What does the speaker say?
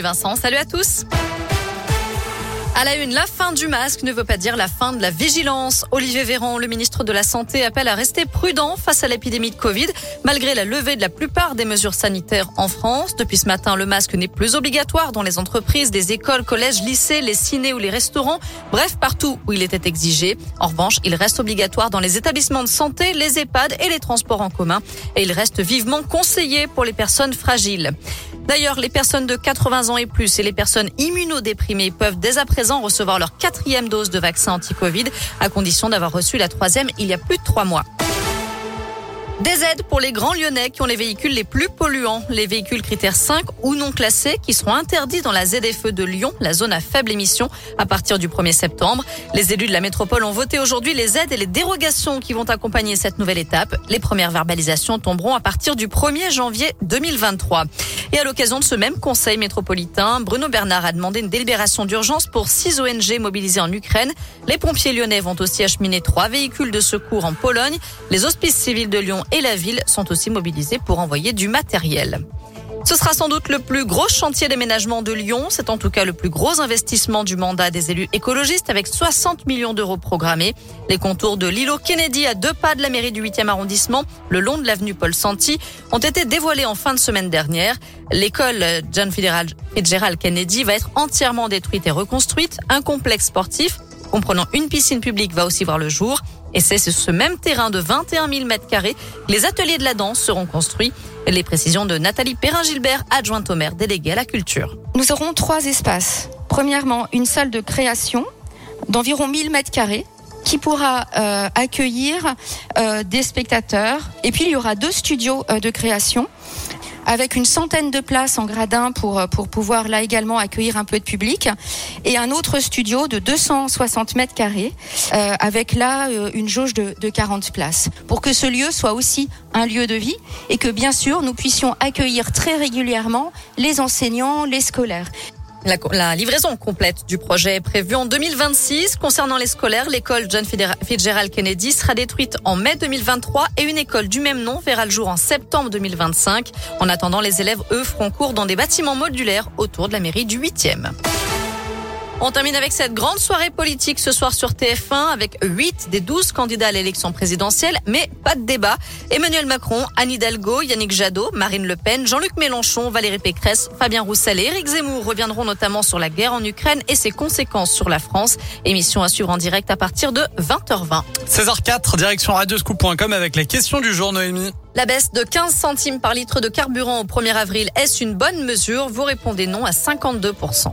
Vincent, salut à tous. À la une, la fin du masque ne veut pas dire la fin de la vigilance. Olivier Véran, le ministre de la Santé, appelle à rester prudent face à l'épidémie de Covid, malgré la levée de la plupart des mesures sanitaires en France. Depuis ce matin, le masque n'est plus obligatoire dans les entreprises, les écoles, collèges, lycées, les cinés ou les restaurants. Bref, partout où il était exigé. En revanche, il reste obligatoire dans les établissements de santé, les EHPAD et les transports en commun. Et il reste vivement conseillé pour les personnes fragiles. D'ailleurs, les personnes de 80 ans et plus et les personnes immunodéprimées peuvent dès à présent recevoir leur quatrième dose de vaccin anti-Covid, à condition d'avoir reçu la troisième il y a plus de trois mois. Des aides pour les grands lyonnais qui ont les véhicules les plus polluants, les véhicules critères 5 ou non classés qui seront interdits dans la ZFE de Lyon, la zone à faible émission, à partir du 1er septembre. Les élus de la métropole ont voté aujourd'hui les aides et les dérogations qui vont accompagner cette nouvelle étape. Les premières verbalisations tomberont à partir du 1er janvier 2023. Et à l'occasion de ce même conseil métropolitain, Bruno Bernard a demandé une délibération d'urgence pour six ONG mobilisées en Ukraine. Les pompiers lyonnais vont aussi acheminer trois véhicules de secours en Pologne. Les hospices civils de Lyon et la ville sont aussi mobilisés pour envoyer du matériel. Ce sera sans doute le plus gros chantier d'aménagement de Lyon. C'est en tout cas le plus gros investissement du mandat des élus écologistes avec 60 millions d'euros programmés. Les contours de l'îlot Kennedy à deux pas de la mairie du 8e arrondissement, le long de l'avenue Paul Santi, ont été dévoilés en fin de semaine dernière. L'école John Fitzgerald Kennedy va être entièrement détruite et reconstruite. Un complexe sportif comprenant une piscine publique va aussi voir le jour. Et c'est sur ce même terrain de 21 000 mètres carrés que les ateliers de la danse seront construits. Les précisions de Nathalie Perrin-Gilbert, adjointe au maire déléguée à la culture. Nous aurons trois espaces. Premièrement, une salle de création d'environ 1000 mètres carrés qui pourra euh, accueillir euh, des spectateurs. Et puis il y aura deux studios euh, de création avec une centaine de places en gradin pour, euh, pour pouvoir là également accueillir un peu de public et un autre studio de 260 mètres carrés euh, avec là euh, une jauge de, de 40 places pour que ce lieu soit aussi un lieu de vie et que bien sûr nous puissions accueillir très régulièrement les enseignants, les scolaires. La, livraison complète du projet est prévue en 2026. Concernant les scolaires, l'école John Fitzgerald Kennedy sera détruite en mai 2023 et une école du même nom verra le jour en septembre 2025. En attendant, les élèves, eux, feront cours dans des bâtiments modulaires autour de la mairie du 8e. On termine avec cette grande soirée politique ce soir sur TF1 avec 8 des 12 candidats à l'élection présidentielle, mais pas de débat. Emmanuel Macron, Anne Hidalgo, Yannick Jadot, Marine Le Pen, Jean-Luc Mélenchon, Valérie Pécresse, Fabien Roussel et Éric Zemmour reviendront notamment sur la guerre en Ukraine et ses conséquences sur la France. Émission à suivre en direct à partir de 20h20. 16h04, direction radioscoop.com avec la question du jour Noémie. La baisse de 15 centimes par litre de carburant au 1er avril, est-ce une bonne mesure? Vous répondez non à 52%.